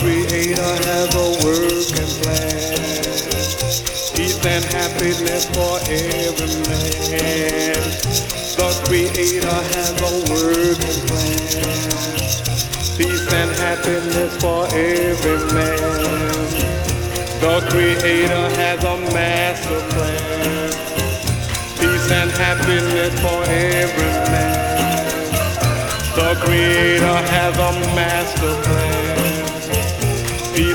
The creator has a working plan. Peace and happiness for every man. The Creator has a working plan. Peace and happiness for every man. The Creator has a master plan. Peace and happiness for every man. The Creator has a master plan.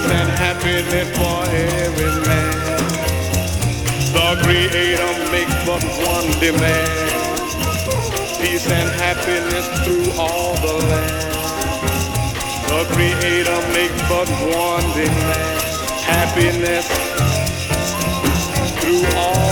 Peace and happiness for every man. The Creator makes but one demand. Peace and happiness through all the land. The Creator makes but one demand. Happiness through all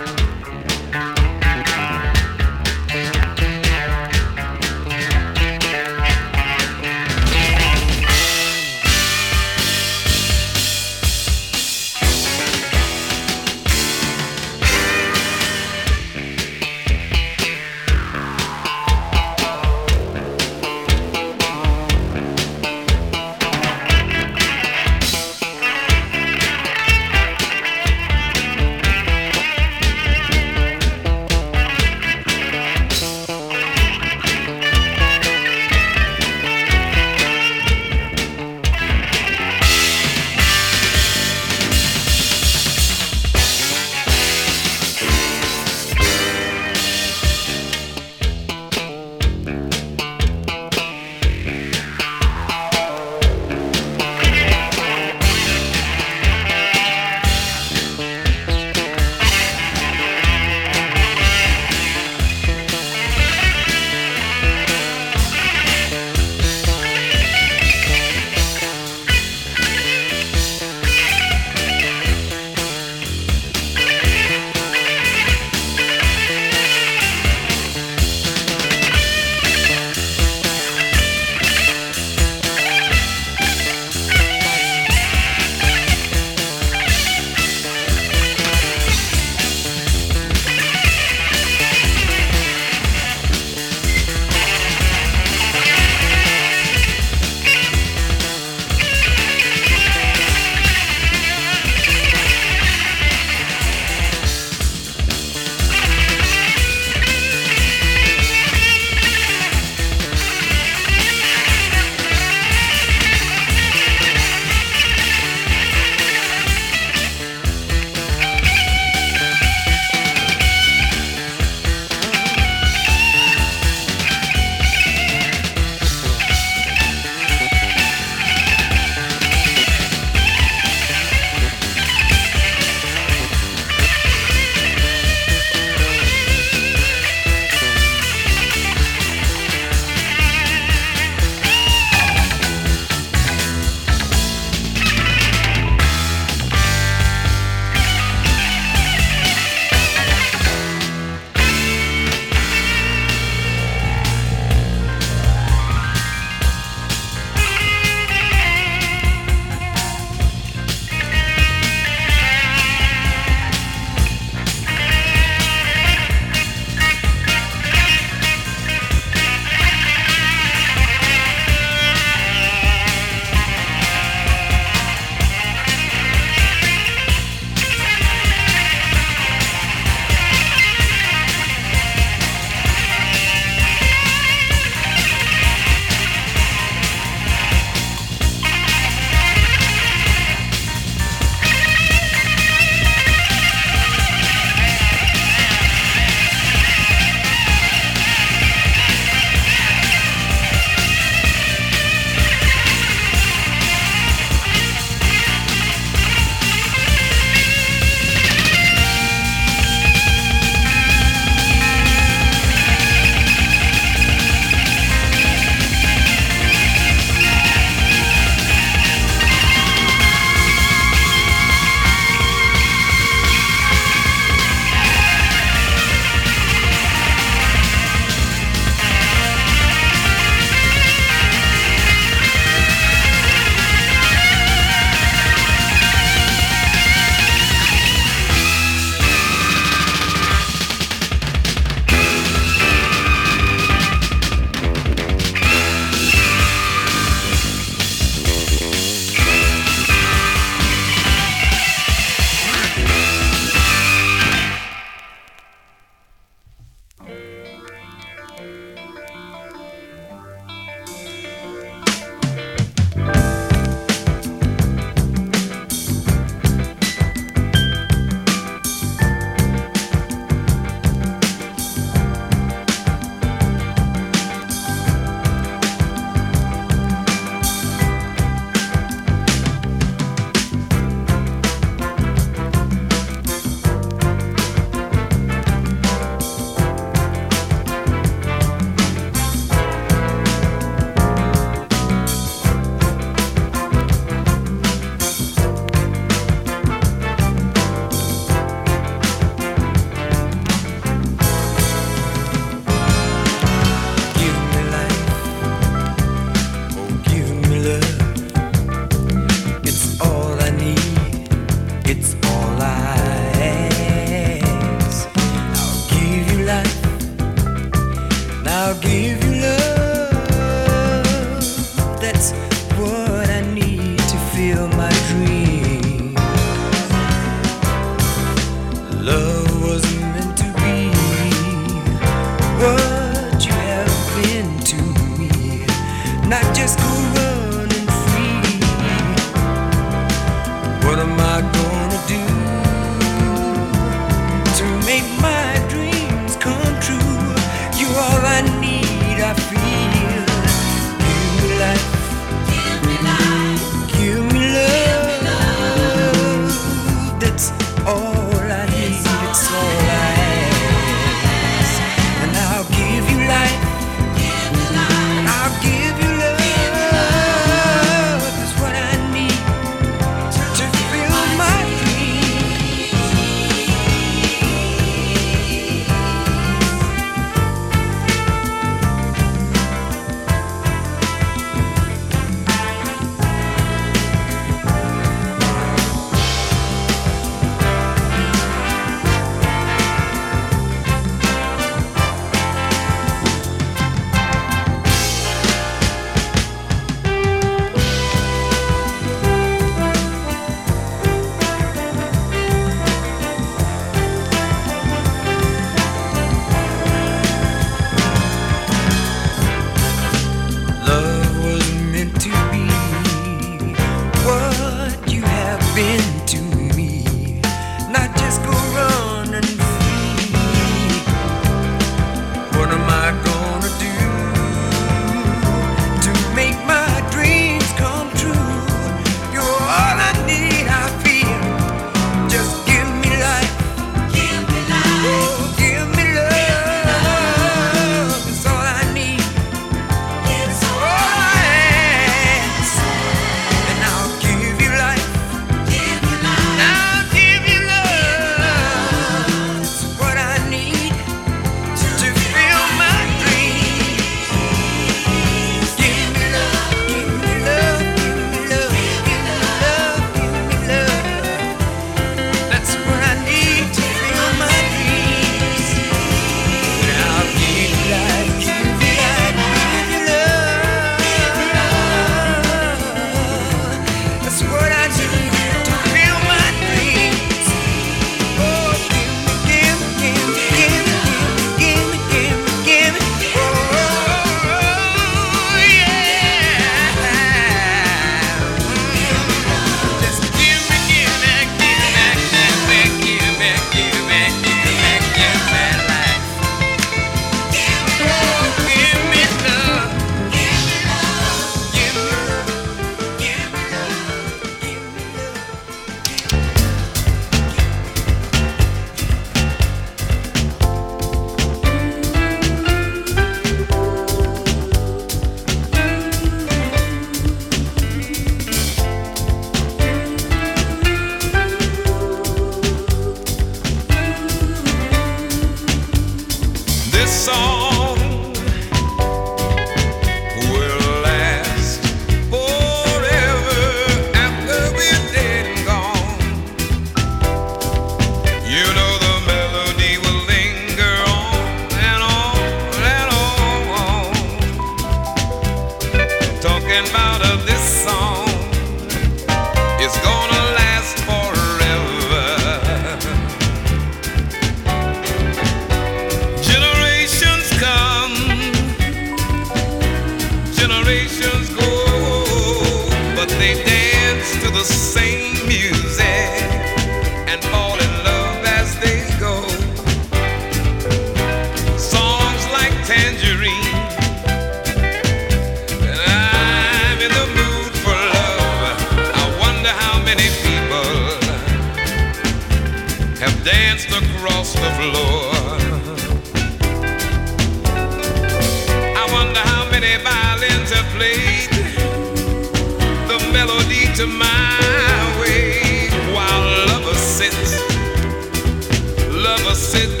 said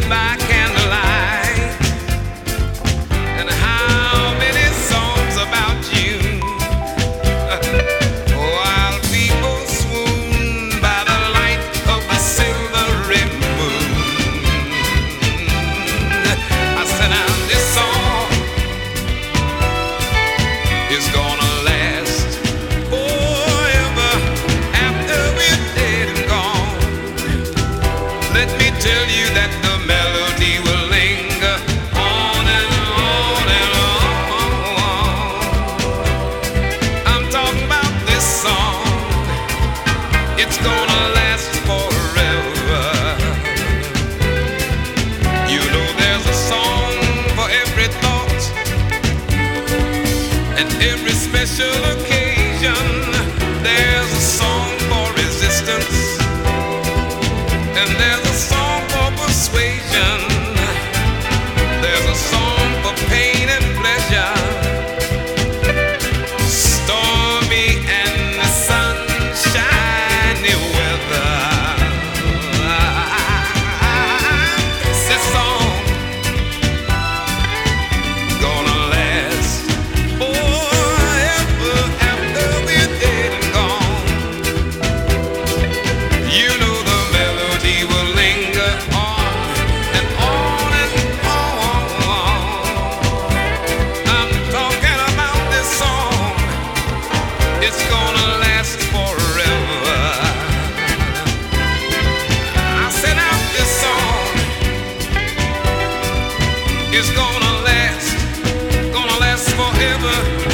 send me, babe.